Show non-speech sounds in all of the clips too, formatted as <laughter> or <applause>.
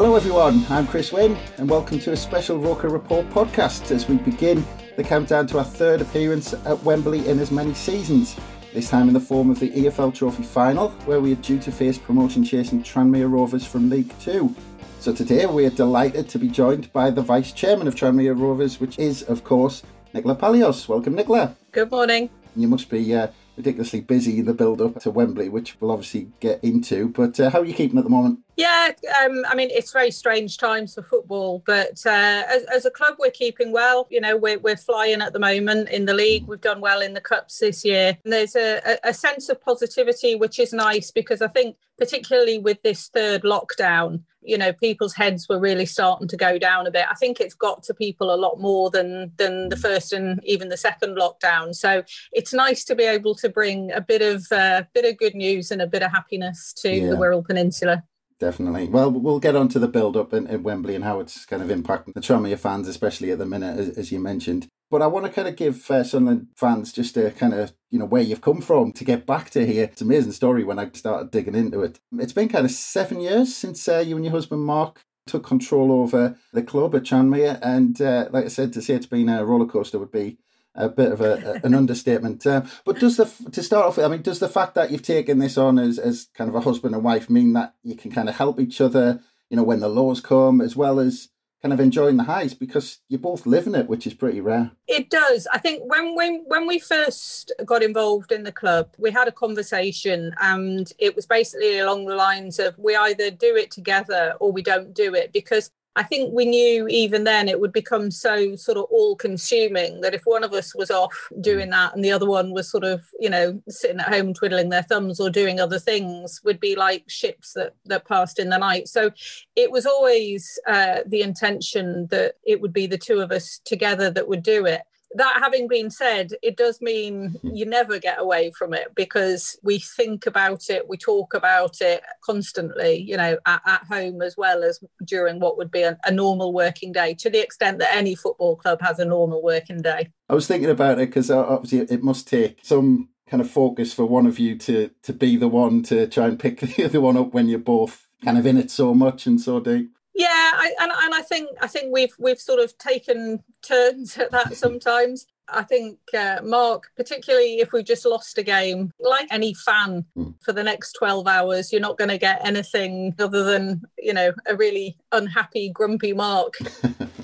Hello, everyone. I'm Chris Wynn, and welcome to a special Roker Report podcast as we begin the countdown to our third appearance at Wembley in as many seasons. This time in the form of the EFL Trophy final, where we are due to face promotion chasing Tranmere Rovers from League Two. So today we are delighted to be joined by the Vice Chairman of Tranmere Rovers, which is, of course, Nicola Palios. Welcome, Nicola. Good morning. You must be uh, ridiculously busy in the build up to Wembley, which we'll obviously get into. But uh, how are you keeping at the moment? Yeah, um, I mean, it's very strange times for football, but uh, as, as, a club, we're keeping well. You know, we're, we're flying at the moment in the league. We've done well in the Cups this year. And there's a, a sense of positivity, which is nice because I think, particularly with this third lockdown, you know, people's heads were really starting to go down a bit. I think it's got to people a lot more than than the first and even the second lockdown. So it's nice to be able to bring a bit of uh, bit of good news and a bit of happiness to yeah. the Wirral Peninsula definitely. Well, we'll get on to the build up in, Wembley and how it's kind of impacting the Tranmere fans, especially at the minute, as, as you mentioned. But I want to kind of give uh, Sunderland fans just a kind of, you know, where you've come from to get back to here. It's an amazing story when I started digging into it. It's been kind of seven years since uh, you and your husband Mark took control over the club at Tranmere. And uh, like I said, to say it's been a roller coaster would be a bit of a, an understatement. Uh, but does the to start off with, I mean, does the fact that you've taken this on as as kind of a husband and wife mean that you can kind of help each other, you know, when the lows come, as well as kind of enjoying the highs because you both live in it, which is pretty rare. It does. I think when when when we first got involved in the club, we had a conversation, and it was basically along the lines of we either do it together or we don't do it because I think we knew even then it would become so sort of all consuming that if one of us was off doing that and the other one was sort of, you know, sitting at home twiddling their thumbs or doing other things, would be like ships that, that passed in the night. So it was always uh, the intention that it would be the two of us together that would do it that having been said, it does mean hmm. you never get away from it because we think about it, we talk about it constantly, you know, at, at home as well as during what would be a, a, normal working day, to the extent that any football club has a normal working day. I was thinking about it because uh, obviously it must take some kind of focus for one of you to to be the one to try and pick <laughs> the other one up when you're both kind of in it so much and so deep. Yeah, I, and and I think I think we've we've sort of taken turns <laughs> at that sometimes. I think uh, Mark, particularly if we just lost a game, like any fan, mm. for the next twelve hours, you're not going to get anything other than you know a really unhappy, grumpy Mark. <laughs>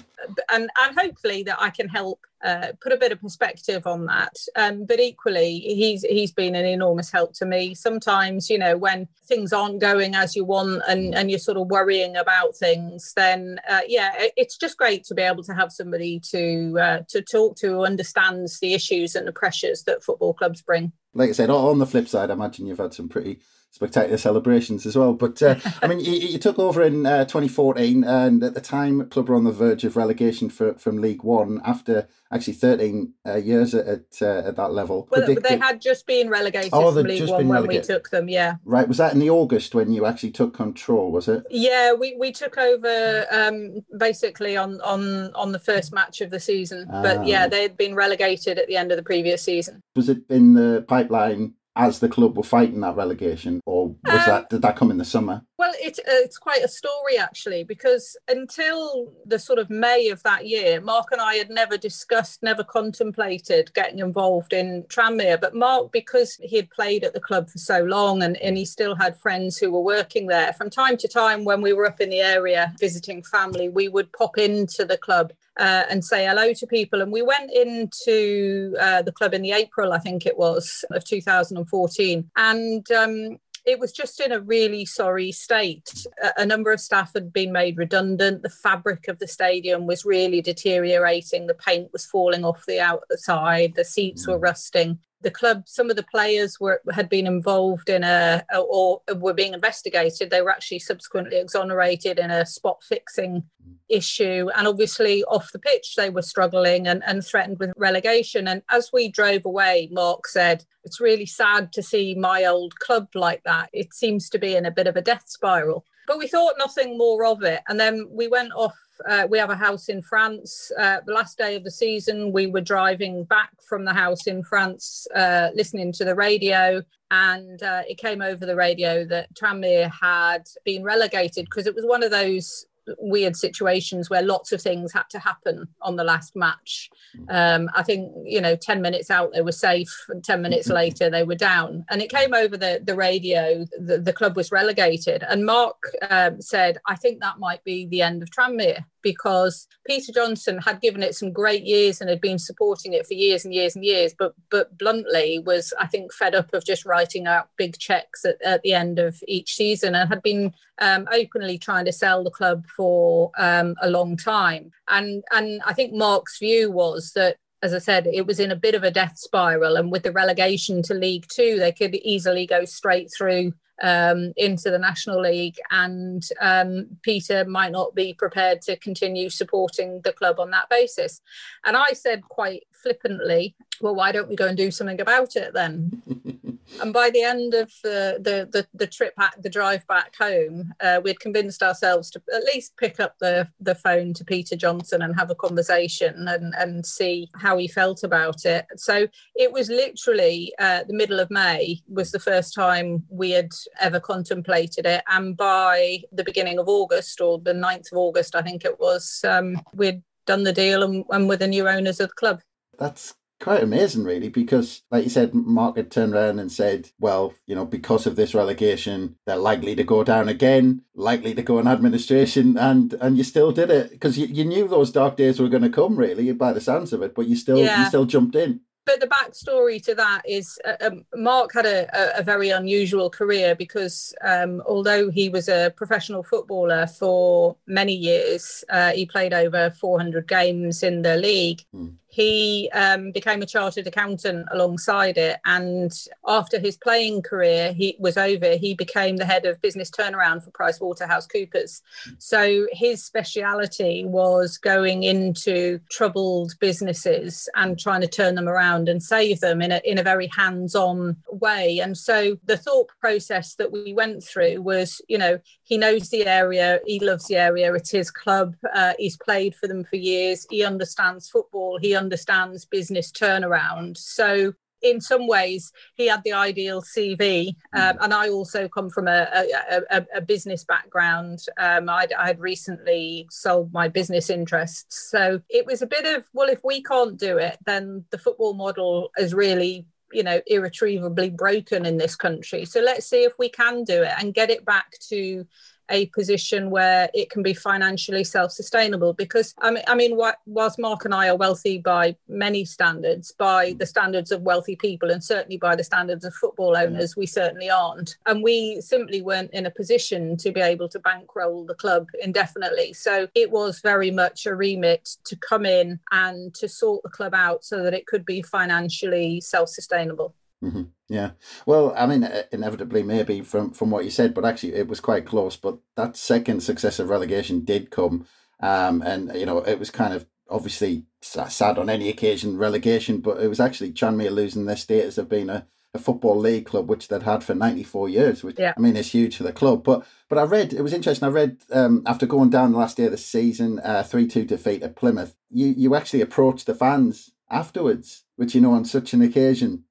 and and hopefully that I can help uh, put a bit of perspective on that. Um, but equally, he's he's been an enormous help to me. Sometimes, you know, when things aren't going as you want and and you're sort of worrying about things, then uh, yeah, it's just great to be able to have somebody to uh, to talk to who understands the issues and the pressures that football clubs bring. Like I said, on the flip side, I imagine you've had some pretty spectacular celebrations as well. But uh, <laughs> I mean, you, you, took over in uh, 2014, and at the time, club were on the verge of relegation for, from League One after actually 13 uh, years at at, uh, at, that level. Well, Predicted... they had just been relegated oh, from League One when we took them. Yeah, right. Was that in the August when you actually took control? Was it? Yeah, we, we took over um, basically on on on the first match of the season. But yeah, ah. they had been relegated at the end of the previous season. Was it in the pipeline? As the club were fighting that relegation, or was um, that did that come in the summer? Well, it, uh, it's quite a story actually, because until the sort of May of that year, Mark and I had never discussed, never contemplated getting involved in Tranmere. But Mark, because he had played at the club for so long and, and he still had friends who were working there, from time to time when we were up in the area visiting family, we would pop into the club uh, and say hello to people. And we went into uh, the club in the April, I think it was, of 2014. And um, it was just in a really sorry state. A, number of staff had been made redundant. The fabric of the stadium was really deteriorating. The paint was falling off the outside. The seats were mm. rusting the club, some of the players were had been involved in a or were being investigated. They were actually subsequently exonerated in a spot fixing issue, and obviously off the pitch they were struggling and, and threatened with relegation. And as we drove away, Mark said, "It's really sad to see my old club like that. It seems to be in a bit of a death spiral." But we thought nothing more of it, and then we went off uh, we have a house in France. Uh, the last day of the season, we were driving back from the house in France, uh, listening to the radio, and uh, it came over the radio that Tranmere had been relegated because it was one of those weird situations where lots of things had to happen on the last match. Um, I think, you know, 10 minutes out they were safe, and 10 minutes later they were down. And it came over the, the radio, the, the club was relegated. And Mark um, said, I think that might be the end of Tranmere because Peter Johnson had given it some great years and had been supporting it for years and years and years, but but bluntly was I think fed up of just writing out big checks at, at the end of each season and had been um, openly trying to sell the club for um, a long time. And and I think Mark's view was that as I said, it was in a bit of a death spiral. And with the relegation to League Two, they could easily go straight through um, into the National League, and um, Peter might not be prepared to continue supporting the club on that basis. And I said quite flippantly, well, why don't we go and do something about it then? <laughs> and by the end of the the the, the trip back, the drive back home, uh, we'd convinced ourselves to at least pick up the the phone to Peter Johnson and have a conversation and and see how he felt about it. So it was literally uh, the middle of May was the first time we had ever contemplated it, and by the beginning of August or the 9th of August, I think it was, um, we'd done the deal and, and with the new owners of the club. That's quite amazing, really, because, like you said, Mark had turned around and said, well, you know, because of this relegation, they're likely to go down again, likely to go in administration, and and you still did it because you, you knew those dark days were going to come, really, by the sounds of it, but you still yeah. you still jumped in but the backstory to that is uh, um, Mark had a, a, very unusual career because um, although he was a professional footballer for many years, uh, he played over 400 games in the league. Mm he um, became a chartered accountant alongside it. And after his playing career he was over, he became the head of business turnaround for PricewaterhouseCoopers. So his speciality was going into troubled businesses and trying to turn them around and save them in a, in a very hands on way. And so the thought process that we went through was, you know, he knows the area, he loves the area, it's his club, uh, he's played for them for years, he understands football, he understands business turnaround. So in some ways, he had the ideal CV, um, and I also come from a, a, a, a business background. Um, I'd, I'd, recently sold my business interests, so it was a bit of well, if we can't do it, then the football model is really you know irretrievably broken in this country. So let's see if we can do it and get it back to a position where it can be financially self-sustainable because I mean, I mean whilst Mark and I are wealthy by many standards by the standards of wealthy people and certainly by the standards of football owners we certainly aren't. And we simply weren't in a position to be able to bankroll the club indefinitely. So it was very much a remit to come in and to sort the club out so that it could be financially self-sustainable Mm-hmm. Yeah. Well, I mean, inevitably, maybe from from what you said, but actually, it was quite close. But that second successive relegation did come, um, and you know, it was kind of obviously sad on any occasion relegation, but it was actually Tranmere losing their status of being a, a football league club, which they'd had for ninety four years. Which yeah. I mean, is huge for the club. But but I read it was interesting. I read um, after going down the last day of the season, three uh, two defeat at Plymouth. You you actually approached the fans afterwards, which you know on such an occasion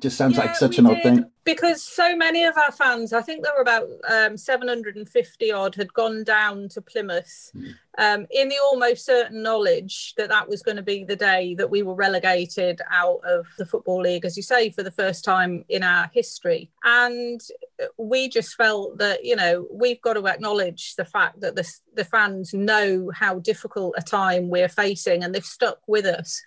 just sounds yeah, like such an odd thing. because so many of our fans, I think there were about um, 750 odd, had gone down to Plymouth mm. um, in the almost certain knowledge that that was going to be the day that we were relegated out of the Football League, as you say, for the first time in our history. And we just felt that, you know, we've got to acknowledge the fact that the, the fans know how difficult a time we're facing and they've stuck with us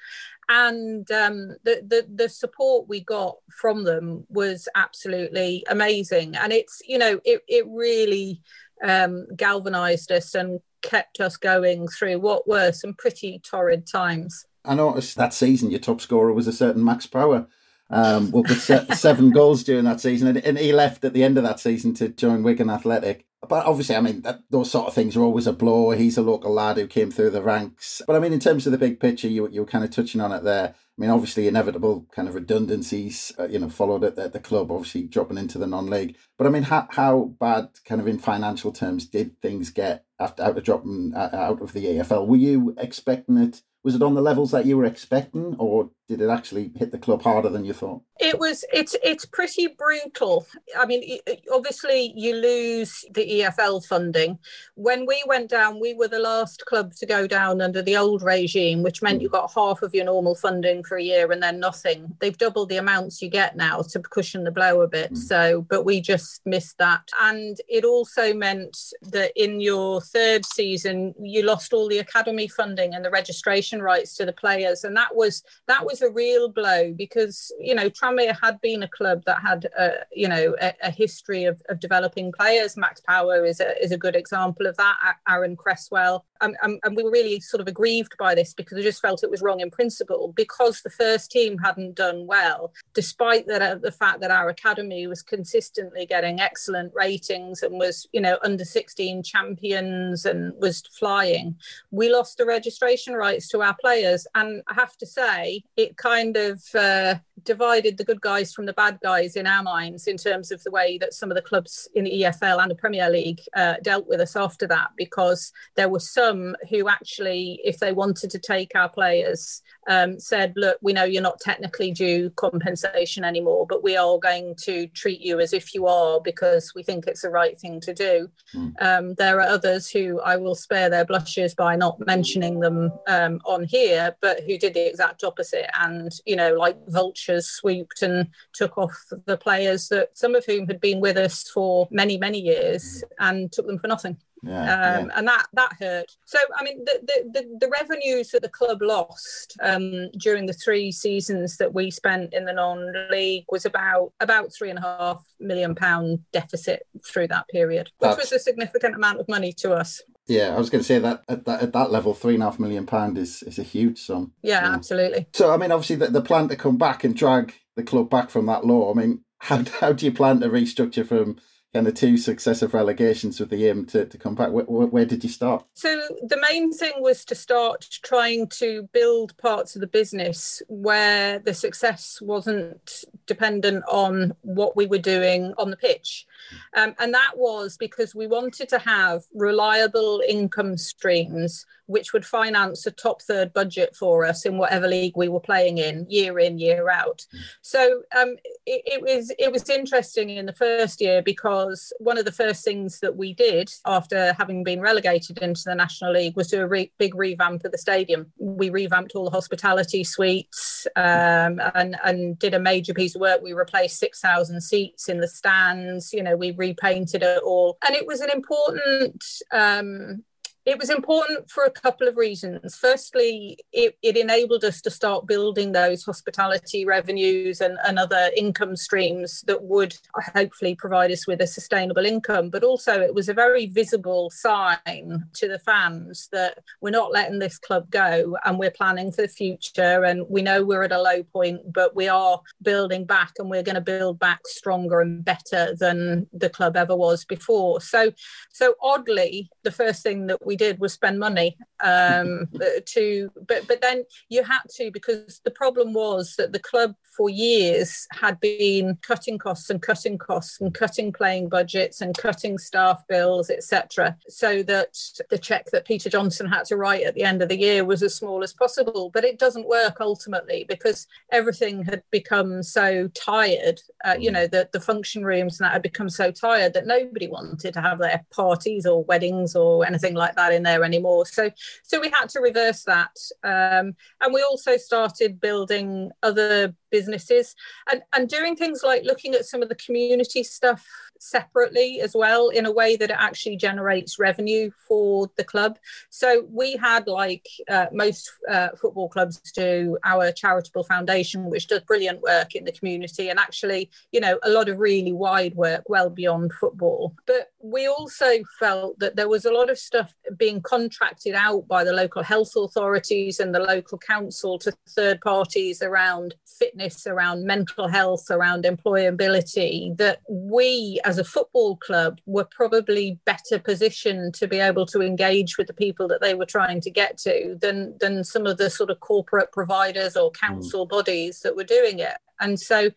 and um, the, the the support we got from them was absolutely amazing. And it's you know it, it really um, galvanized us and kept us going through what were some pretty torrid times. I noticed that season your top scorer was a certain max power um, with <laughs> seven goals during that season and, and he left at the end of that season to join wigan athletic but obviously, I mean, that, those sort of things are always a blow. He's a local lad who came through the ranks. But I mean, in terms of the big picture, you, you were kind of touching on it there. I mean, obviously, inevitable kind of redundancies, uh, you know, followed at the, the, club, obviously dropping into the non league. But I mean, how, how bad, kind of in financial terms, did things get after out of dropping uh, out of the EFL? Were you expecting it was it on the levels that you were expecting or did it actually hit the club harder than you thought? It was it's it's pretty brutal. I mean obviously you lose the efl funding. When we went down we were the last club to go down under the old regime which meant you got half of your normal funding for a year and then nothing. They've doubled the amounts you get now to cushion the blow a bit mm. so but we just missed that. And it also meant that in your third season you lost all the academy funding and the registration rights to the players, and that was that was a real blow because you know Tranmere had been a club that had a, you know a, a history of, of developing players. Max Power is a, is a good example of that. Aaron Cresswell, and, and, we were really sort of aggrieved by this because we just felt it was wrong in principle because the first team hadn't done well, despite uh, the fact that our academy was consistently getting excellent ratings and was you know under 16 champions and was flying. We lost the registration rights to our players. And I have to say, it kind of uh, divided the good guys from the bad guys in our minds in terms of the way that some of the clubs in the EFL and the Premier League uh, dealt with us after that, because there were some who actually, if they wanted to take our players, um, said, Look, we know you're not technically due compensation anymore, but we are going to treat you as if you are because we think it's the right thing to do. Mm. Um, there are others who I will spare their blushes by not mentioning them um, on here, but who did the exact opposite and, you know, like vultures swooped and took off the players that some of whom had been with us for many, many years and took them for nothing. Yeah, um, yeah. and that that hurt. So I mean, the, the the, the revenues that the club lost um, during the three seasons that we spent in the non-league was about about three and a half million pound deficit through that period, which That's... was a significant amount of money to us. Yeah, I was going to say that at that, at that level, three and a half million pound is is a huge sum. Yeah, yeah. absolutely. So I mean, obviously, the, the plan to come back and drag the club back from that low. I mean, <laughs> how how do you plan to restructure from kind of two successive relegations with the aim to, to come back. Where, where, did you start? So the main thing was to start trying to build parts of the business where the success wasn't dependent on what we were doing on the pitch. Um, and that was because we wanted to have reliable income streams which would finance a top third budget for us in whatever league we were playing in year in year out. So um, it, it, was it was interesting in the first year because one of the first things that we did after having been relegated into the national league was do a re- big revamp of the stadium. We revamped all the hospitality suites um, and and did a major piece of work. We replaced 6000 seats in the stands. You know we repainted it all. And it was an important um, it was important for a couple of reasons. Firstly, it, it, enabled us to start building those hospitality revenues and, and, other income streams that would hopefully provide us with a sustainable income. But also, it was a very visible sign to the fans that we're not letting this club go and we're planning for the future. And we know we're at a low point, but we are building back and we're going to build back stronger and better than the club ever was before. So, so oddly, the first thing that we we did was spend money um, <laughs> to, but but then you had to because the problem was that the club for years had been cutting costs and cutting costs and cutting playing budgets and cutting staff bills, etc., so that the check that Peter Johnson had to write at the end of the year was as small as possible. But it doesn't work ultimately because everything had become so tired. Uh, you mm. know, the the function rooms and that had become so tired that nobody wanted to have their parties or weddings or anything like that in there anymore. So so we had to reverse that, um, and we also started building other businesses and, and doing things like looking at some of the community stuff separately as well in a way that it actually generates revenue for the club. So we had, like uh, most uh, football clubs do, our charitable foundation, which does brilliant work in the community and actually, you know, a lot of really wide work well beyond football. But we also felt that there was a lot of stuff being contracted out by the local health authorities and the local council to third parties around fitness, around mental health, around employability that we as a football club were probably better positioned to be able to engage with the people that they were trying to get to than than some of the sort of corporate providers or council mm. bodies that were doing it. And so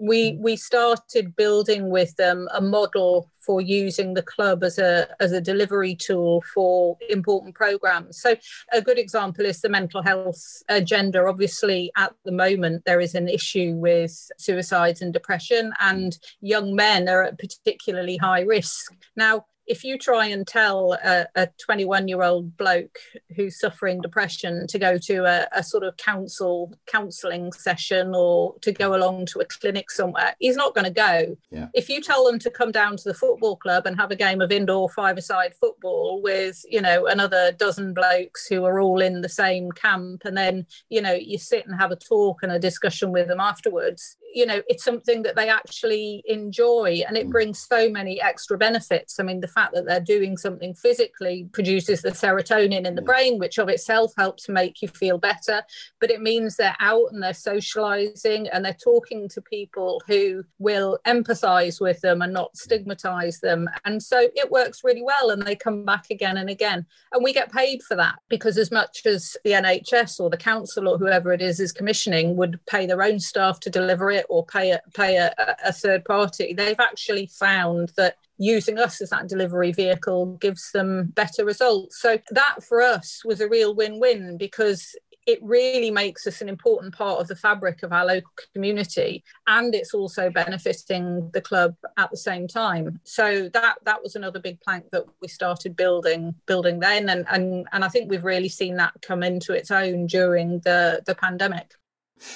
we mm. we started building with them a model for using the club as a as a delivery tool for important programs. So a good example is the mental health agenda. Obviously at the moment there is an issue with suicides and depression and young men are at particularly high risk. Now if you try and tell a 21 year old bloke who's suffering depression to go to a, a, sort of counsel counseling session or to go along to a clinic somewhere he's not going to go yeah. if you tell them to come down to the football club and have a game of indoor five-a-side football with you know another dozen blokes who are all in the same camp and then you know you sit and have a talk and a discussion with them afterwards you know it's something that they actually enjoy and it mm. brings so many extra benefits i mean the fact that they're doing something physically produces the serotonin in the mm. brain which of itself helps make you feel better but it means they're out and they're socializing and they're talking to people who will empathize with them and not stigmatize them and so it works really well and they come back again and again and we get paid for that because as much as the nhs or the council or whoever it is is commissioning would pay their own staff to deliver it it or pay a, pay a, a third party, they've actually found that using us as that delivery vehicle gives them better results. So that for us was a real win-win because it really makes us an important part of the fabric of our local community and it's also benefiting the club at the same time. So that that was another big plank that we started building building then and and, and i think we've really seen that come into its own during the the pandemic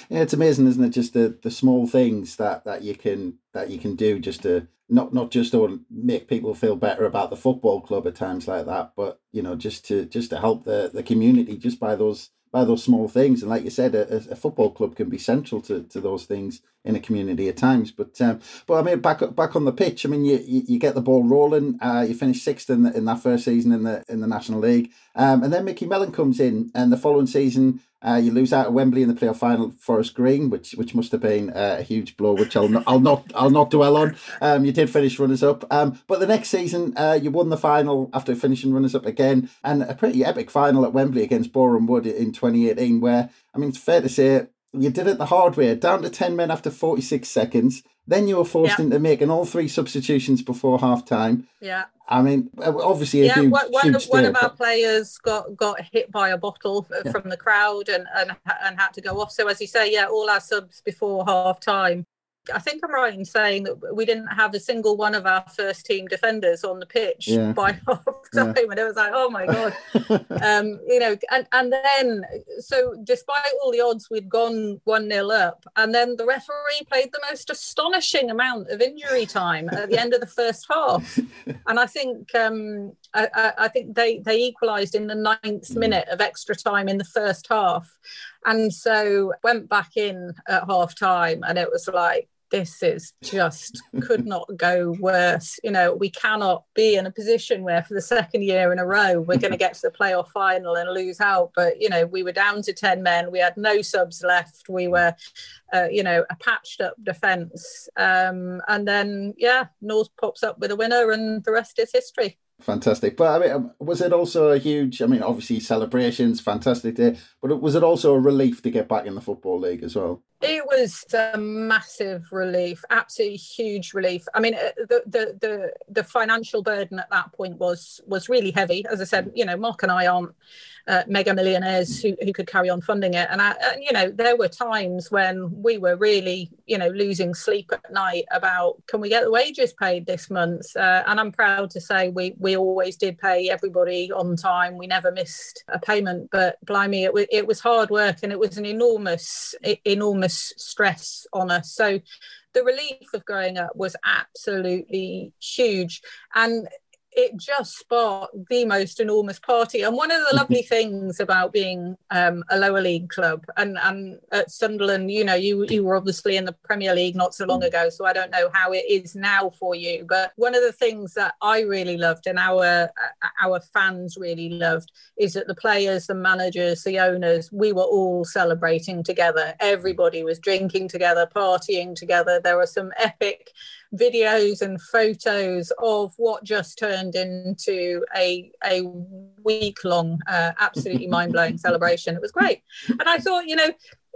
yeah, it's amazing, isn't it? Just the, the small things that, that you can that you can do just to not not just to make people feel better about the football club at times like that, but you know just to just to help the, the community just by those by those small things. And like you said, a, a football club can be central to, to those things in a community at times. But um, but I mean, back back on the pitch, I mean, you you, get the ball rolling. Uh, you finish sixth in the, in that first season in the in the National League, um, and then Micky Mellon comes in, and the following season. Uh, you lose out at Wembley in the playoff final, Forest Green, which which must have been uh, a huge blow, which I'll not, I'll not I'll not dwell on. Um, you did finish runners up, um, but the next season uh, you won the final after finishing runners up again, and a pretty epic final at Wembley against Boreham Wood in 2018, where I mean it's fair to say you did it the hard way, down to 10 men after 46 seconds. Then you were forced yeah. into making all three substitutions before half time. Yeah. I mean, uh, obviously, a yeah, huge, one, huge one of our players got, got hit by a bottle yeah. from the crowd and, and and had to go off. So, as you say, yeah, all our subs before half time I think I'm right in saying that we didn't have a single one of our first team defenders on the pitch yeah. by <laughs> half time, yeah. and it was like, oh my god, <laughs> um, you know. And and then, so despite all the odds, we'd gone one 0 up, and then the referee played the most astonishing amount of injury time at the end of the first half, <laughs> and I think um, I, I, think they they equalised in the ninth mm. minute of extra time in the first half, and so went back in at half time, and it was like this is just could not go worse. You know, we cannot be in a position where for the second year in a row we're going to get to the playoff final and lose out. But you know, we were down to ten men. We had no subs left. We were, uh, you know, a patched up defence. Um, and then yeah, Norwood pops up with a winner, and the rest is history. Fantastic. But I mean, um, was it also a huge, I mean, obviously celebrations, fantastic day, but was it also a relief to get back in the Football League as well? It was a massive relief, absolutely huge relief. I mean, uh, the, the the the financial burden at that point was was really heavy. As I said, you know, Mark and I aren't uh, mega millionaires who, who could carry on funding it, and, I, and you know, there were times when we were really, you know, losing sleep at night about can we get the wages paid this month? Uh, and I'm proud to say we we always did pay everybody on time. We never missed a payment, but blimey, it, it was hard work and it was an enormous enormous stress on us. So the relief of growing up was absolutely huge. And it just sparked the most enormous party. And one of the lovely <laughs> things about being um, a lower league club and, and at Sunderland, you know, you you were obviously in the Premier League not so long mm. ago, so I don't know how it is now for you. But one of the things that I really loved and our our fans really loved is that the players, the managers, the owners, we were all celebrating together. Everybody was drinking together, partying together. There were some epic videos and photos of what just turned into a a week long, uh, absolutely mind blowing <laughs> celebration. It was great, and I thought, you know,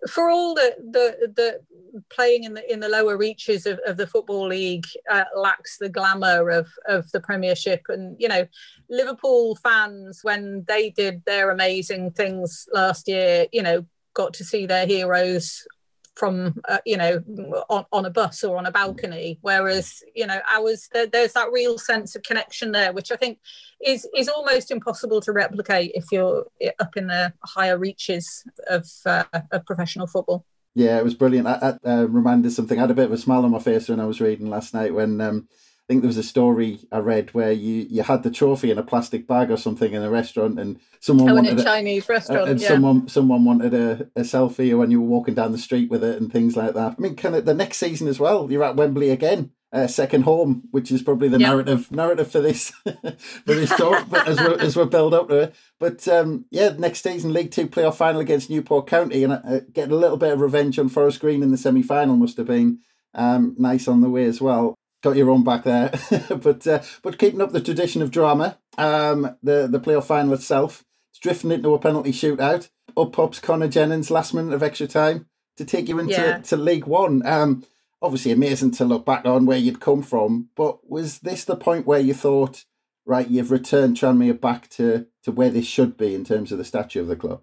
for all the the the playing in the in the lower reaches of, of the football league uh, lacks the glamour of of the premiership and you know liverpool fans when they did their amazing things last year you know got to see their heroes from uh, you know on, on a bus or on a balcony. Whereas you know ours there, there's that real sense of connection there which i think is is almost impossible to replicate if you're up in the higher reaches of, uh, of professional football. Yeah it was brilliant. I, I uh, reminded something. I had a bit of a smile on my face when i was reading last night when um, I think there was a story I read where you, you had the trophy in a plastic bag or something in a restaurant, and someone oh, wanted a Chinese restaurant, and yeah. someone someone wanted a, a selfie when you were walking down the street with it and things like that. I mean, kind of the next season as well. You're at Wembley again, uh, second home, which is probably the narrative narrative for this <laughs> for this talk, but as we as we build up to it. But um, yeah, next season, League Two playoff final against Newport County, and uh, getting a little bit of revenge on Forest Green in the semi final must have been um, nice on the way as well got your own back there. <laughs> but uh, but keeping up the tradition of drama, um, the the playoff final itself, it's drifting into a penalty shootout. Up pops Connor Jennings last minute of extra time to take you into yeah. to League One. Um, obviously amazing to look back on where you'd come from, but was this the point where you thought, right, you've returned Tranmere back to to where this should be in terms of the stature of the club?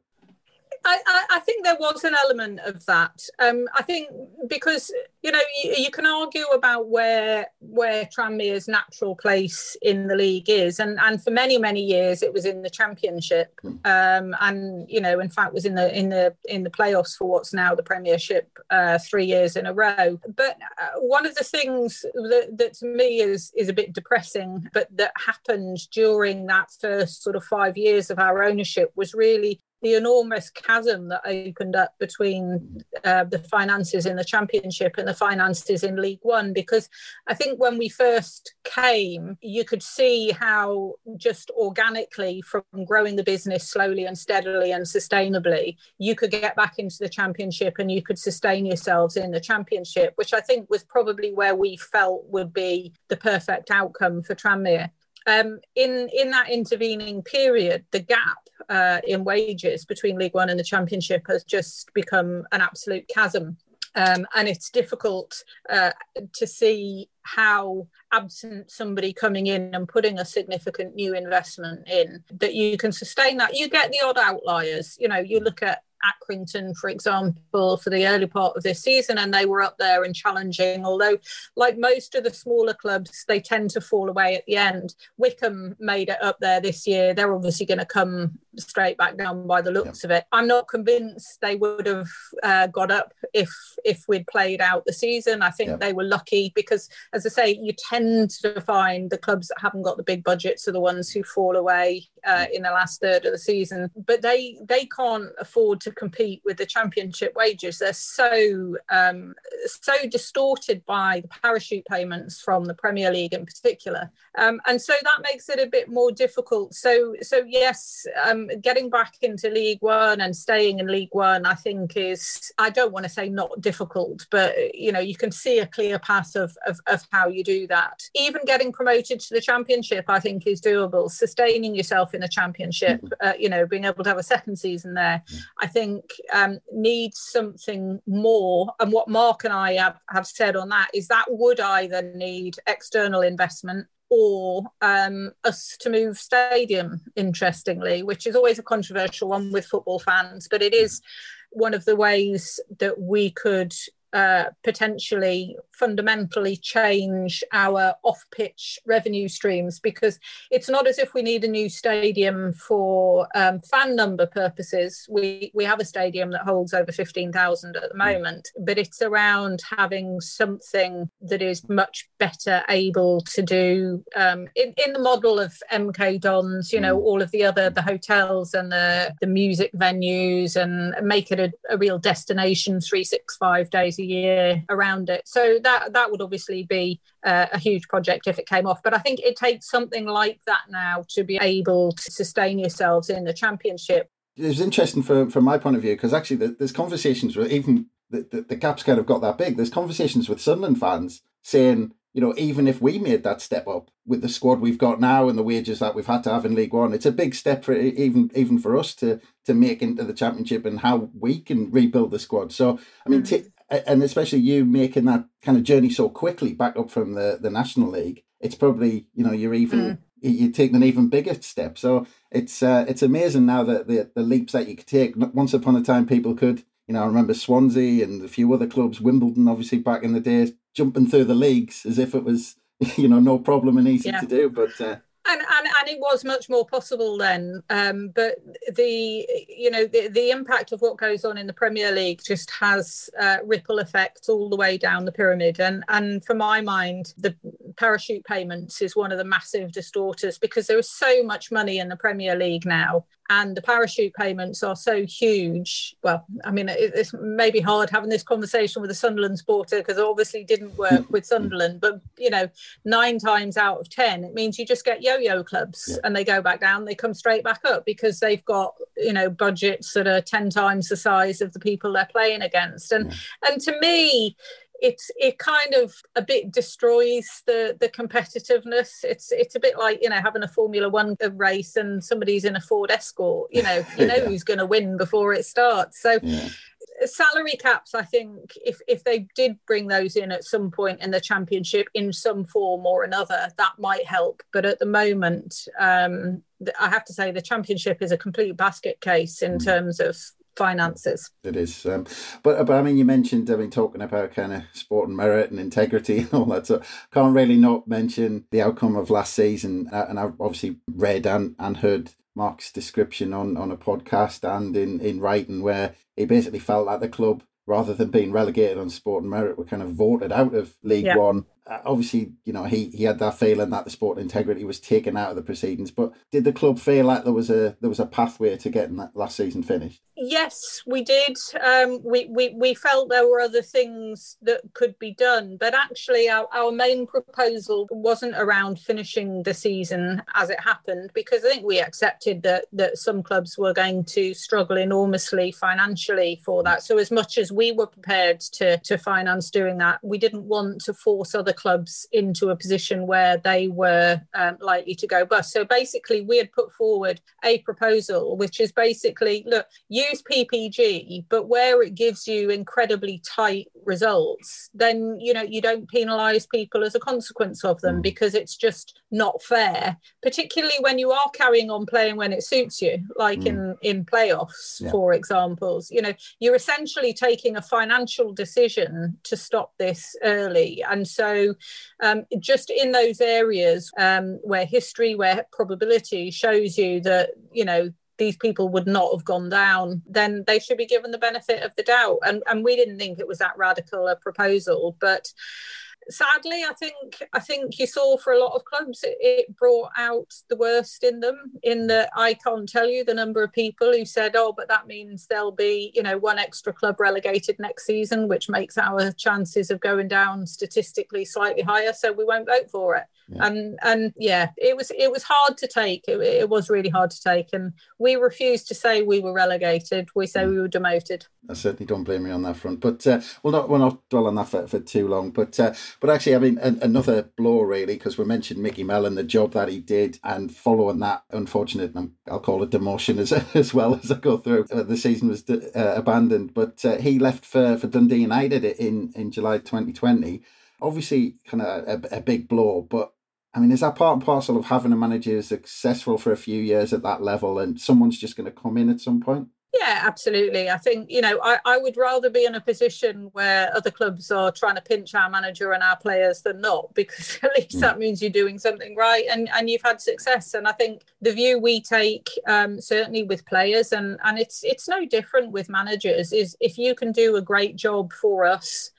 I, I, think there was an element of that. Um, I think because you know you, you, can argue about where where Tranmere's natural place in the league is, and and for many many years it was in the Championship, hmm. um, and you know in fact was in the in the in the playoffs for what's now the Premiership uh, three years in a row. But uh, one of the things that, that to me is is a bit depressing, but that happened during that first sort of five years of our ownership was really the enormous chasm that opened up between uh, the finances in the championship and the finances in league one because i think when we first came you could see how just organically from growing the business slowly and steadily and sustainably you could get back into the championship and you could sustain yourselves in the championship which i think was probably where we felt would be the perfect outcome for tranmere um, in in that intervening period, the gap uh, in wages between League One and the Championship has just become an absolute chasm. Um, and it's difficult uh, to see how absent somebody coming in and putting a significant new investment in that you can sustain that you get the odd outliers you know you look at Accrington, for example, for the early part of this season, and they were up there and challenging. Although, like most of the smaller clubs, they tend to fall away at the end. Wycombe made it up there this year. They're obviously going to come straight back down by the looks of it. I'm not convinced they would have uh, got up if if we'd played out the season. I think they were lucky because, as I say, you tend to find the clubs that haven't got the big budgets are the ones who fall away uh, in the last third of the season. But they they can't afford to compete with the championship wages. They're so um, so distorted by the parachute payments from the Premier League in particular, um, and so that makes it a bit more difficult. So so yes, um, um, getting back into League One and staying in League One, I think is I don't want to say not difficult, but you know you can see a clear path of, of of how you do that. Even getting promoted to the Championship, I think, is doable. Sustaining yourself in the Championship, mm-hmm. uh, you know, being able to have a second season there. I think um, needs something more. And what Mark and I have, have said on that is that would either need external investment or um, us to move stadium, interestingly, which is always a controversial one with football fans, but it is one of the ways that we could uh, potentially fundamentally change our off pitch revenue streams because it's not as if we need a new stadium for um, fan number purposes. We, we have a stadium that holds over 15,000 at the hmm. moment, but it's around having something that is much better able to do um, in, in the model of MK Dons, you know, hmm. all of the other, the hotels and the, the music venues and make it a, a real destination 365 days a year around it. So that that would obviously be uh, a huge project if it came off. But I think it takes something like that now to be able to sustain yourselves in the championship. It was interesting from from my point of view because actually there's conversations where even the, the, the gaps kind of got that big. There's conversations with Sunderland fans saying, you know, even if we made that step up with the squad we've got now and the wages that we've had to have in League One, it's a big step for even even for us to to make into the Championship and how we can rebuild the squad. So, I mean, mm. t- and especially you making that kind of journey so quickly back up from the, the National League, it's probably you know you're even mm. you're taking an even bigger step. So it's uh, it's amazing now that the the leaps that you could take. Once upon a time, people could you know I remember Swansea and a few other clubs, Wimbledon obviously back in the days, jumping through the leagues as if it was <laughs> you know no problem and easy yeah. to do. But uh, and, and and it was much more possible then um, but the you know the, the impact of what goes on in the premier league just has uh, ripple effects all the way down the pyramid. And and for my mind the parachute payments is one of the massive distorters because there is so much money in the premier league now and the parachute payments are so huge. Well, I mean, it's maybe hard having this conversation with a Sunderland supporter because it obviously didn't work with <laughs> hmm. Sunderland. But you know, nine times out of ten, it means you just get yo-yo clubs yeah. and they go back down, they come straight back up because they've got you know budgets that are ten times the size of the people they're playing against. And yeah. and to me, it's it kind of a bit destroys the the competitiveness it's it's a bit like you know having a formula one race and somebody's in a ford escort you know you <laughs> know yeah. who's going to win before it starts so yeah. salary caps i think if if they did bring those in at some point in the championship in some form or another that might help but at the moment um I have to say the championship is a complete basket case in mm. terms of finances. It is, um, but but I mean, you mentioned I mean talking about kind of sport and merit and integrity <laughs> and all that. So can't really not mention the outcome of last season, uh, and I've obviously read and, and heard Mark's description on on a podcast and in in writing where he basically felt like the club rather than being relegated on sport and merit were kind of voted out of League yeah. One uh, obviously, you know, he, he had that feeling that the sport integrity was taken out of the proceedings. But did the club feel like there was a there was a pathway to getting that last season finished? Yes, we did. Um, we, we we felt there were other things that could be done, but actually, our, our main proposal wasn't around finishing the season as it happened, because I think we accepted that that some clubs were going to struggle enormously financially for that. So, as much as we were prepared to to finance doing that, we didn't want to force other clubs into a position where they were um, likely to go bust. So basically, we had put forward a proposal, which is basically look, use PPG, but where it gives you incredibly tight results, then you know you don't penalise people as a consequence of them mm. because it's just not fair. Particularly when you are carrying on playing when it suits you, like mm. in in playoffs, yeah. for examples. You know, you're essentially taking a financial decision to stop this early, and so um, just in those areas um, where history, where probability shows you that, you know, these people would not have gone down, then they should be given the benefit of the doubt. And, and we didn't think it was that radical a proposal, but sadly, I think I think you saw for a lot of clubs it, it, brought out the worst in them. In that I can't tell you the number of people who said, "Oh, but that means there'll be you know one extra club relegated next season, which makes our chances of going down statistically slightly higher, so we won't vote for it." Yeah. And and yeah, it was it was hard to take. It, it, was really hard to take, and we refused to say we were relegated. We say mm. we were demoted. I certainly don't blame me on that front. But uh, we'll not we'll not dwell on that for, for too long. But uh, but actually, I mean, another blow really because we mentioned Micky Mellon, the job that he did, and following that unfortunate, I'll call it demotion as <laughs> as well as I go through. Uh, the season was uh, abandoned, but uh, he left for for Dundee United in in July 2020 obviously kind of a, a, big blow, but I mean, is that part and parcel of having a manager who's successful for a few years at that level and someone's just going to come in at some point? Yeah, absolutely. I think, you know, I, I would rather be in a position where other clubs are trying to pinch our manager and our players than not, <laughs> because at least mm. that means you're doing something right and, and you've had success. And I think the view we take, um, certainly with players, and, and it's it's no different with managers, is if you can do a great job for us,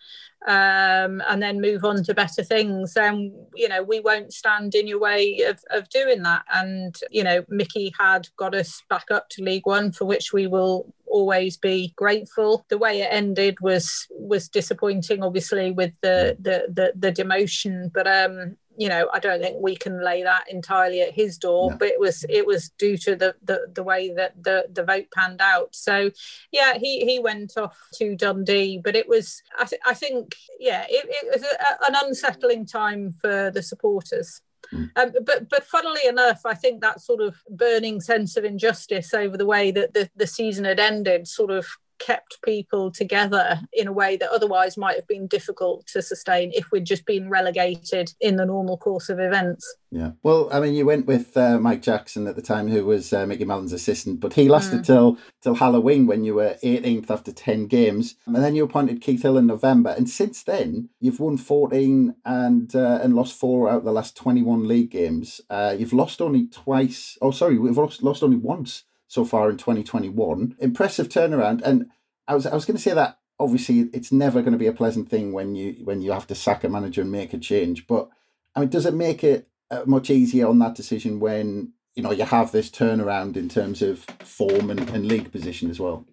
um, and then move on to better things, then you know we won't stand in your way of, of doing that. And you know, Micky had got us back up to League One, for which we will always be grateful. The way it ended was was disappointing, obviously, with the the the, the demotion. But um, you know, I don't think we can lay that entirely at his door, no. but it was it was due to the, the the way that the the vote panned out. So yeah, he he went off to Dundee, but it was I, th- I think yeah, it, it was a, an unsettling time for the supporters. Mm. Um, but but funnily enough, I think that sort of burning sense of injustice over the way that the, the season had ended sort of kept people together in a way that otherwise might have been difficult to sustain if we'd just been relegated in the normal course of events. Yeah. Well, I mean, you went with uh, Mike Jackson at the time, who was uh, Micky Mellon's assistant, but he lasted mm. till till Halloween when you were 18th after 10 games, and then you appointed Keith Hill in November. And since then, you've won 14 and uh, and lost four out of the last 21 league games. Uh, you've lost only twice. Oh, sorry, we've lost lost only once so far in 2021. Impressive turnaround. And I was I was going to say that obviously it's never going to be a pleasant thing when you when you have to sack a manager and make a change. But I mean, does it make it uh, much easier on that decision when you know you have this turnaround in terms of form and, and league position as well?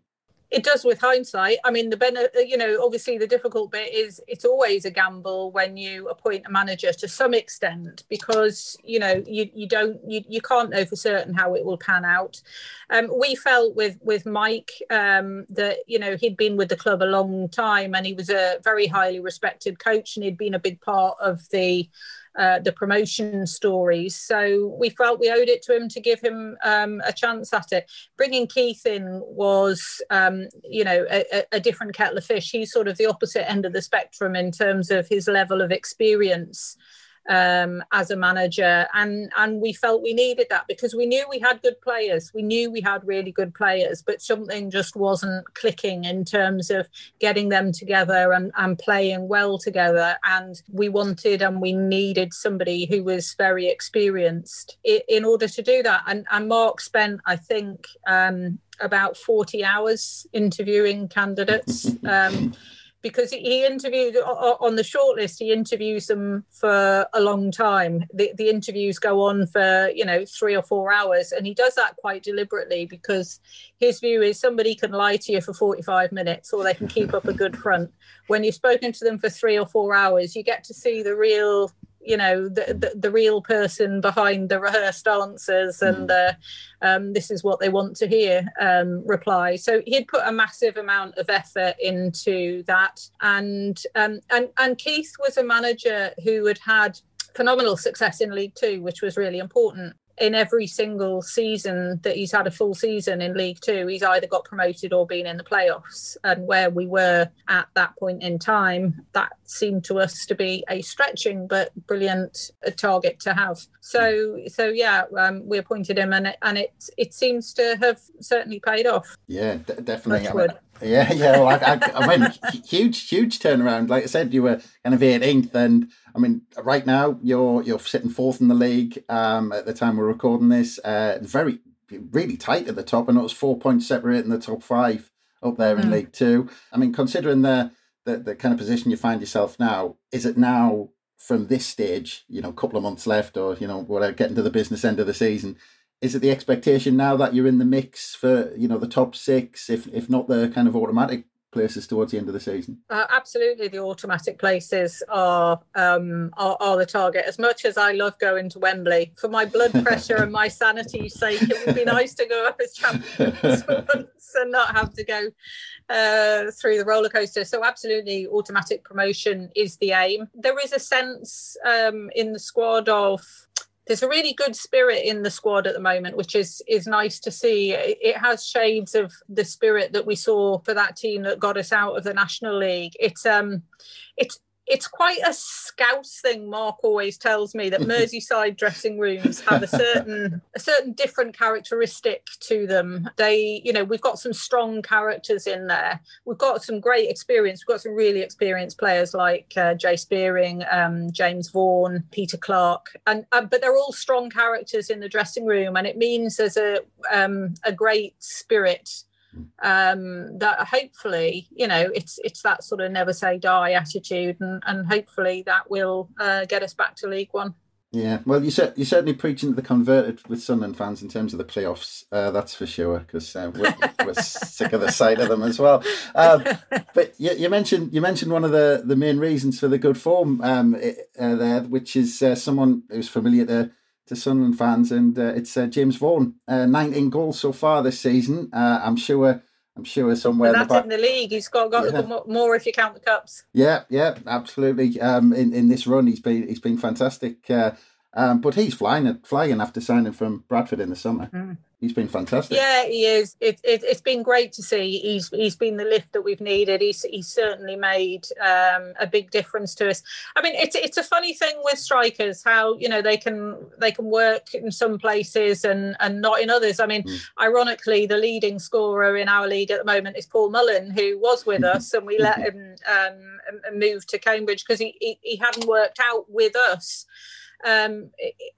It does with hindsight. I mean, the benefit, uh, you know, obviously the difficult bit is it's always a gamble when you appoint a manager to some extent because you know you you don't you, you can't know for certain how it will pan out. Um, we felt with with Mike um, that you know he'd been with the club a long time and he was a very highly respected coach and he'd been a big part of the uh, the promotion stories. So we felt we owed it to him to give him um, a chance at it. Bringing Keith in was, um, you know, a, a, different kettle of fish. He's sort of the opposite end of the spectrum in terms of his level of experience um, as a manager, and and we felt we needed that because we knew we had good players. We knew we had really good players, but something just wasn't clicking in terms of getting them together and, and playing well together. And we wanted and we needed somebody who was very experienced in, in order to do that. And and Mark spent, I think. Um, about 40 hours interviewing candidates <laughs> um, because he interviewed on the shortlist he interviews them for a long time. The, the interviews go on for you know three or four hours and he does that quite deliberately because his view is somebody can lie to you for 45 minutes or they can keep up a good front. When you've spoken to them for three or four hours you get to see the real you know the, the, the real person behind the rehearsed answers and uh, um, this is what they want to hear um, reply. So he'd put a massive amount of effort into that. And um, and and keith was a manager who had had phenomenal success in league two which was really important in every single season that he's had a full season in League Two, he's either got promoted or been in the playoffs. And where we were at that point in time, that seemed to us to be a stretching but brilliant uh, target to have. So, so yeah, um, we appointed him, and it, and it it seems to have certainly paid off. Yeah, d- definitely. I mean, yeah, yeah. Well, I, I, I mean, huge, huge turnaround. Like I said, you were kind of 18th, and I mean, right now you're you're sitting fourth in the league. Um, at the time we're recording this, uh, very really tight at the top, and it was four points separating the top five up there in mm. League Two. I mean, considering the the, the kind of position you find yourself now, is it now from this stage, you know, a couple of months left or, you know, whatever, getting to the business end of the season, is it the expectation now that you're in the mix for, you know, the top six, if if not the kind of automatic places towards the end of the season? Uh, absolutely, the automatic places are, um, are are the target. As much as I love going to Wembley, for my blood <laughs> pressure and my sanity's sake, it would be nice to go up as champions <laughs> once and not have to go uh, through the roller coaster. So, absolutely, automatic promotion is the aim. There is a sense um, in the squad of there's a really good spirit in the squad at the moment, which is is nice to see. It has shades of the spirit that we saw for that team that got us out of the National League. It's um, it's it's quite a scouse thing. Mark always tells me that <laughs> Merseyside dressing rooms have a certain a certain different characteristic to them. They, you know, we've got some strong characters in there. We've got some great experience. We've got some really experienced players like uh, Jay Spearing, um, James Vaughan, Peter Clarke, and uh, but they're all strong characters in the dressing room, and it means there's a um, a great spirit um, that hopefully you know it's it's that sort of never say die attitude and, and hopefully that will uh, get us back to league one. Yeah well you said you're certainly preaching to the converted with sunderland fans in terms of the playoffs uh, that's for sure because uh, we're, we're sick of the sight of them as well. Um, but you, you, mentioned you mentioned one of the the main reasons for the good form um, uh, there which is uh, someone who's familiar to to Sunderland fans, and uh, it's uh, James Vaughan. Uh, 19 goals so far this season. Uh, I'm sure. I'm sure somewhere. that's in the, in the league. He's got got yeah. more if you count the cups. Yeah, yeah, absolutely. Um, in in this run, he's been he's been fantastic. Uh, um, but he's flying flying after signing from Bradford in the summer. Mm he's been fantastic. Yeah, he is. It, it, has been great to see. He's he's been the lift that we've needed. He's he's certainly made um, a big difference to us. I mean, it's it's a funny thing with strikers how you know they can they can work in some places and and not in others. I mean, mm. ironically, the leading scorer in our league at the moment is Paul Mullin, who was with <laughs> us, and we let him um, move to Cambridge because he, he he hadn't worked out with us um,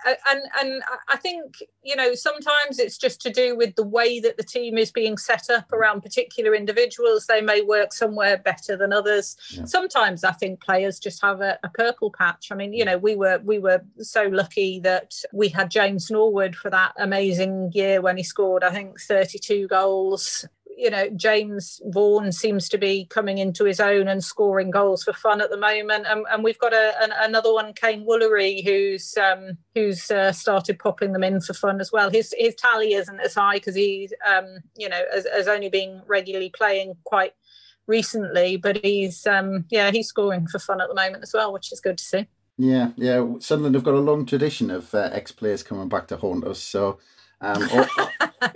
and and I think you know sometimes it's just to do with the way that the team is being set up around particular individuals. They may work somewhere better than others. Yeah. Sometimes I think players just have a, a, purple patch. I mean, you know, we were we were so lucky that we had James Norwood for that amazing year when he scored I think 32 goals you know, James Vaughan seems to be coming into his own and scoring goals for fun at the moment. And, and we've got a, an, another one, Kaiyne Woolery, who's um, who's uh, started popping them in for fun as well. His his tally isn't as high because he's um, you know has, has only been regularly playing quite recently, but he's um, yeah he's scoring for fun at the moment as well, which is good to see. Yeah, yeah. Sunderland have got a long tradition of uh, ex players coming back to haunt us, so um, or,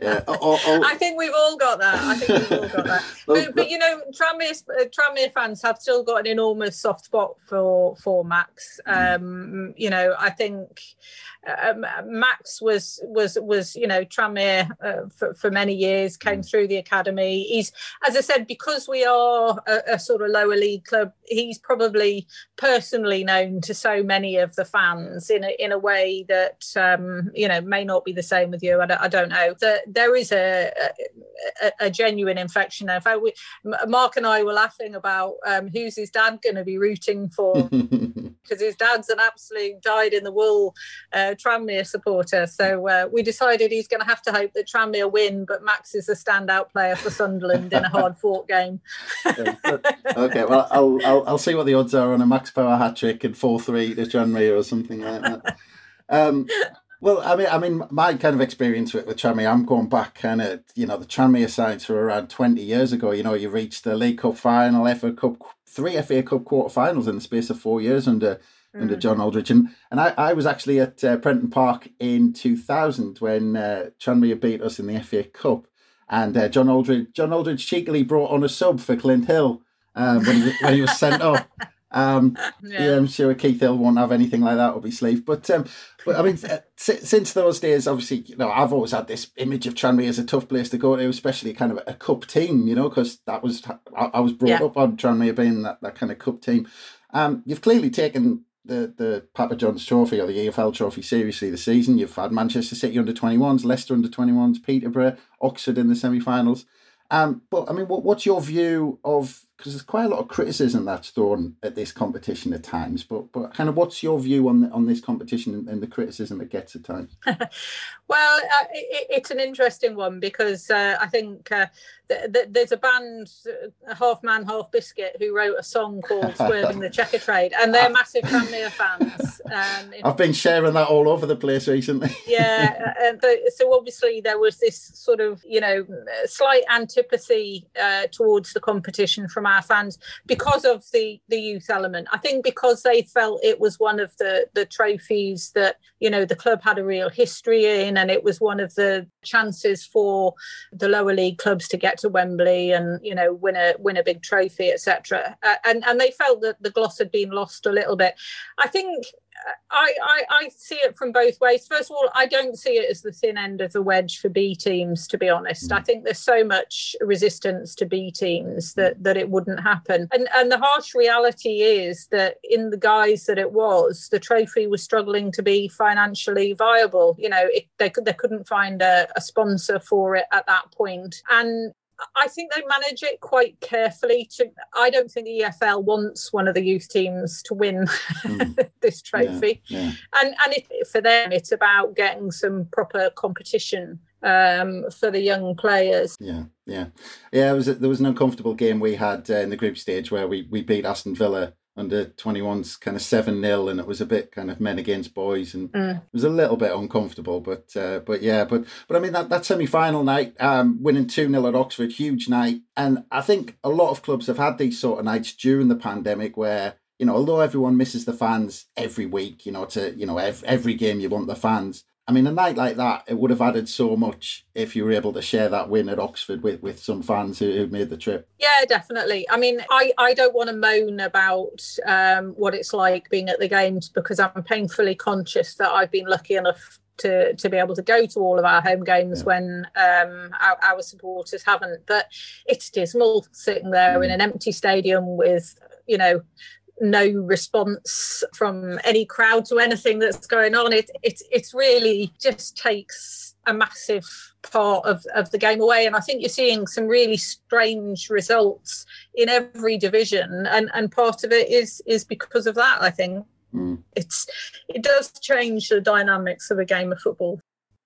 yeah, or, <laughs> I think we've all got that. I think we've all got that. <laughs> but, but, you know, Tranmere, uh, Tranmere fans have still got an enormous soft spot for for Max. Mm. Um, you know, I think um, Max was was was you know Tranmere uh, for, for many years came mm. through the academy. He's as I said because we are a, a, sort of lower league club. He's probably personally known to so many of the fans in a, in a way that um, you know may not be the same with you. I don't, I don't know. that there is a, a, a genuine infection there. In fact, we, Mark and I were laughing about um, who's his dad going to be rooting for <laughs> because his dad's an absolute dyed in the wool. Uh, Tranmere supporter. So uh, we decided he's going to have to hope that Tranmere win, but Max is a standout player for Sunderland in a <laughs> hard fought game. <laughs> okay, well, I'll, I'll, I'll see what the odds are on a Max Power hat trick and 4 3 to Tranmere or something like that. Um, well, I mean, I mean, my kind of experience with, with Tranmere, I'm going back kind of, you know, the Tranmere sides were around 20 years ago. You know, you reached the League Cup final, FA Cup, three FA Cup quarterfinals in the space of four years under mm. under John Aldridge. And, and I, I was actually at uh, Prenton Park in 2000 when uh, Tranmere beat us in the FA Cup. And uh, John Aldridge John Aldridge cheekily brought on a sub for Clint Hill um, when, he, when he was sent off. Um, <laughs> yeah. yeah. I'm sure Keith Hill won't have anything like that up his sleeve. But um, but I mean, uh, since those days, obviously, you know, I've always had this image of Tranmere as a tough place to go to, especially kind of a cup team, you know, because that was I, I was brought yeah. up on Tranmere being that, that kind of cup team. Um, you've clearly taken the the Papa John's Trophy or the EFL Trophy seriously this season. You've had Manchester City under twenty ones, Leicester under twenty ones, Peterborough, Oxford in the semi finals. Um, but I mean, what, what's your view of because there's quite a lot of criticism that's thrown at this competition at times. But but kind of what's your view on on this competition and, and the criticism it gets at times? <laughs> well, uh, it, it's an interesting one because uh, I think uh, there's a band, uh, Half Man Half Biscuit, who wrote a song called "Swerving the <laughs> Checkatrade," and they're massive Tranmere fans. Um, I've been sharing that all over the place recently. <laughs> yeah, uh, and so obviously there was this sort of you know slight antipathy uh, towards the competition from our fans because of the the youth element. I think because they felt it was one of the the trophies that you know the club had a real history in, and it was one of the chances for the lower league clubs to get to Wembley and you know win a win a big trophy, etc. Uh, and and they felt that the gloss had been lost a little bit. I think I, I, I, see it from both ways. First of all, I don't see it as the thin end of the wedge for B teams, to be honest. Mm. I think there's so much resistance to B teams that, that it wouldn't happen. And, and the harsh reality is that in the guise that it was, the trophy was struggling to be financially viable. You know, it, they, could, they couldn't find a, a sponsor for it at that point. And I think they manage it quite carefully. To I don't think the EFL wants one of the youth teams to win mm. <laughs> this trophy, yeah, yeah. and and it, for them it's about getting some proper competition um, for the young players. Yeah, yeah, yeah. It was there was an uncomfortable game we had uh, in the group stage where we we beat Aston Villa under 21s kind of 7 0 and it was a bit kind of men against boys and mm. it was a little bit uncomfortable but uh, but yeah but but i mean that, that semi-final night um, winning 2 0 at oxford huge night and i think a lot of clubs have had these sort of nights during the pandemic where you know although everyone misses the fans every week you know to you know every, every game you want the fans I mean, a night like that, it would have added so much if you were able to share that win at Oxford with, with some fans who, who made the trip. Yeah, definitely. I mean, I, I don't want to moan about um, what it's like being at the games because I'm painfully conscious that I've been lucky enough to to be able to go to all of our home games yeah. when um, our, our, supporters haven't. But it's dismal sitting there mm. in an empty stadium with you know no response from any crowd to anything that's going on. It it it really just takes a massive part of, of the game away. And I think you're seeing some really strange results in every division. And, and part of it is is because of that, I think. Mm. It's it does change the dynamics of a game of football.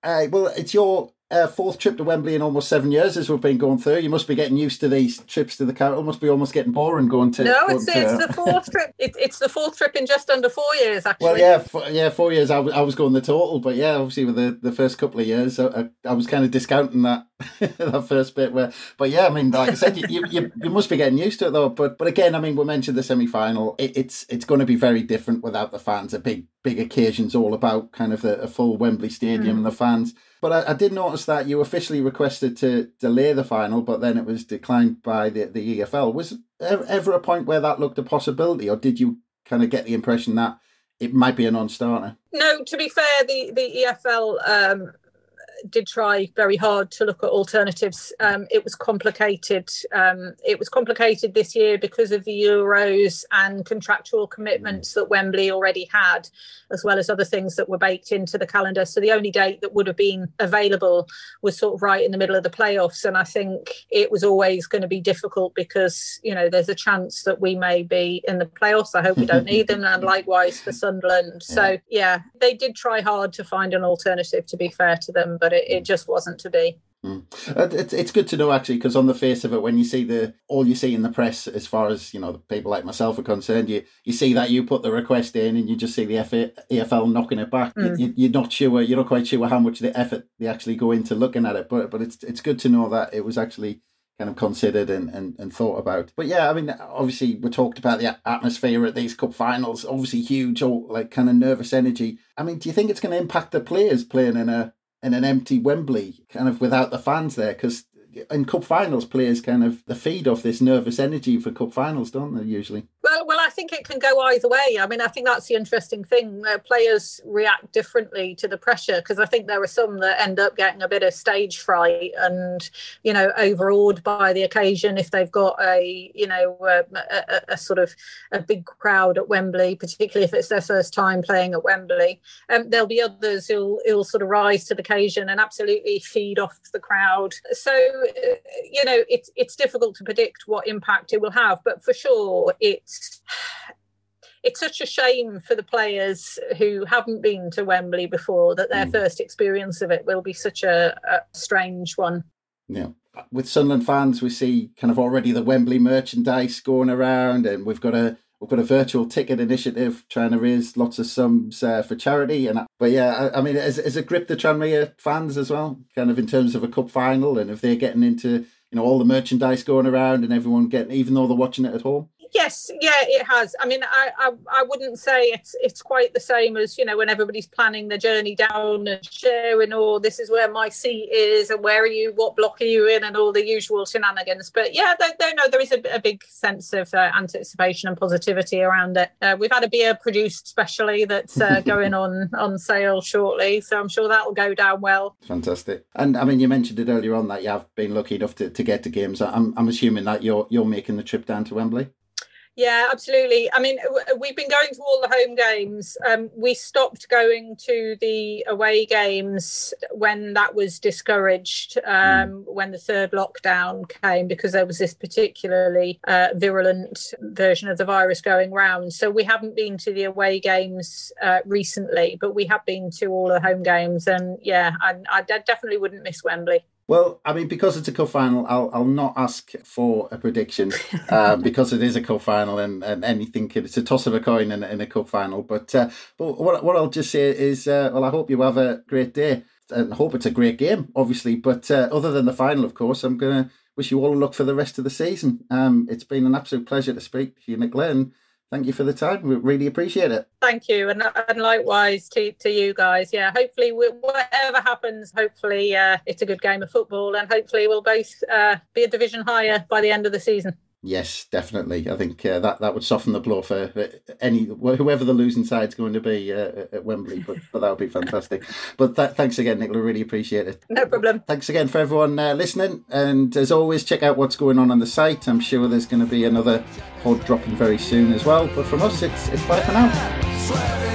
Uh, well, it's your uh, fourth trip to Wembley in almost seven years as we've been going through. You must be getting used to these trips to the capital. Must be almost getting boring going to. No, it's, to, it's the <laughs> fourth trip. It, it's the fourth trip in just under four years, actually. Well, yeah, four, yeah, four years. I, I was going the total, but yeah, obviously with the, the first couple of years, I, I was kind of discounting that <laughs> that first bit. Where, but yeah, I mean, like I said, you, you, you must be getting used to it though. But but again, I mean, we mentioned the semi final. It, it's it's going to be very different without the fans. A big big occasions all about kind of the, a full Wembley Stadium mm. and the fans. But I, I, did notice that you officially requested to delay the final, but then it was declined by the, the EFL. Was there ever a point where that looked a possibility, or did you kind of get the impression that it might be a non-starter? No, to be fair, the the EFL um, did try very hard to look at alternatives. Um, it was complicated. Um, it was complicated this year because of the Euros and contractual commitments that Wembley already had, as well as other things that were baked into the calendar. So the only date that would have been available was sort of right in the middle of the playoffs. And I think it was always going to be difficult because, you know, there's a chance that we may be in the playoffs. I hope we don't <laughs> need them. And likewise for Sunderland. So, yeah, they did try hard to find an alternative, to be fair to them but it, it just wasn't to be. Mm. It's it's good to know actually because on the face of it, when you see the all you see in the press, as far as you know, the people like myself are concerned, you you see that you put the request in and you just see the EFL knocking it back. Mm. You, you're not sure, you're not quite sure how much the effort they actually go into looking at it, but but it's it's good to know that it was actually kind of considered and, and, and thought about. But yeah, I mean, obviously we talked about the atmosphere at these cup finals. Obviously, huge, all like kind of nervous energy. I mean, do you think it's going to impact the players playing in a in an empty Wembley, kind of without the fans there, because in cup finals, players kind of the feed off this nervous energy for cup finals, don't they? Usually. Well, well, I think it can go either way. I mean, I think that's the interesting thing. Uh, players react differently to the pressure because I think there are some that end up getting a bit of stage fright and, you know, overawed by the occasion if they've got a, you know, a, a, a sort of a big crowd at Wembley, particularly if it's their first time playing at Wembley. Um, there'll be others who'll, who'll sort of rise to the occasion and absolutely feed off the crowd. So, uh, you know, it's it's difficult to predict what impact it will have, but for sure, it's it's such a shame for the players who haven't been to Wembley before that their mm. first experience of it will be such a, a, strange one. Yeah. With Sunderland fans, we see kind of already the Wembley merchandise going around, and we've got a we've got a virtual ticket initiative trying to raise lots of sums uh, for charity. And but yeah, I, I mean, has, has it gripped the Tranmere fans as well? Kind of in terms of a cup final, and if they're getting into you know all the merchandise going around and everyone getting, even though they're watching it at home. Yes, yeah, it has. I mean, I, I, I wouldn't say it's it's quite the same as you know when everybody's planning the journey down and sharing, or oh, this is where my seat is, and where are you, what block are you in, and all the usual shenanigans. But yeah, they, they know there is a, a big sense of uh, anticipation and positivity around it. Uh, we've had a beer produced specially that's uh, <laughs> going on on sale shortly, so I'm sure that will go down well. Fantastic. And I mean, you mentioned it earlier on that you have been lucky enough to, to get to games. I'm I'm assuming that you're you're making the trip down to Wembley. Yeah, absolutely. I mean, we've been going to all the home games. Um, we stopped going to the away games when that was discouraged, um, mm. when the third lockdown came, because there was this particularly uh, virulent version of the virus going round. So we haven't been to the away games uh, recently, but we have been to all the home games. And yeah, I, I definitely wouldn't miss Wembley. Well, I mean, because it's a cup final, I'll I'll not ask for a prediction uh, <laughs> because it is a cup final and, and anything can, it's a toss of a coin in, in a cup final. But uh, but what what I'll just say is, uh, well, I hope you have a great day and hope it's a great game, obviously. But uh, other than the final, of course, I'm gonna wish you all luck for the rest of the season. Um, it's been an absolute pleasure to speak to you, Nicola, and thank you for the time. We really appreciate it. Thank you, and, and likewise to, to you guys. Yeah, hopefully, we, whatever happens, hopefully uh, it's a good game of football, and hopefully we'll both uh, be a division higher by the end of the season. Yes, definitely. I think uh, that that would soften the blow for any whoever the losing side's going to be uh, at Wembley. But, but that would be fantastic. But th- thanks again, Nicola. Really appreciate it. No problem. Thanks again for everyone uh, listening. And as always, check out what's going on on the site. I'm sure there's going to be another pod dropping very soon as well. But from us, it's it's bye for now.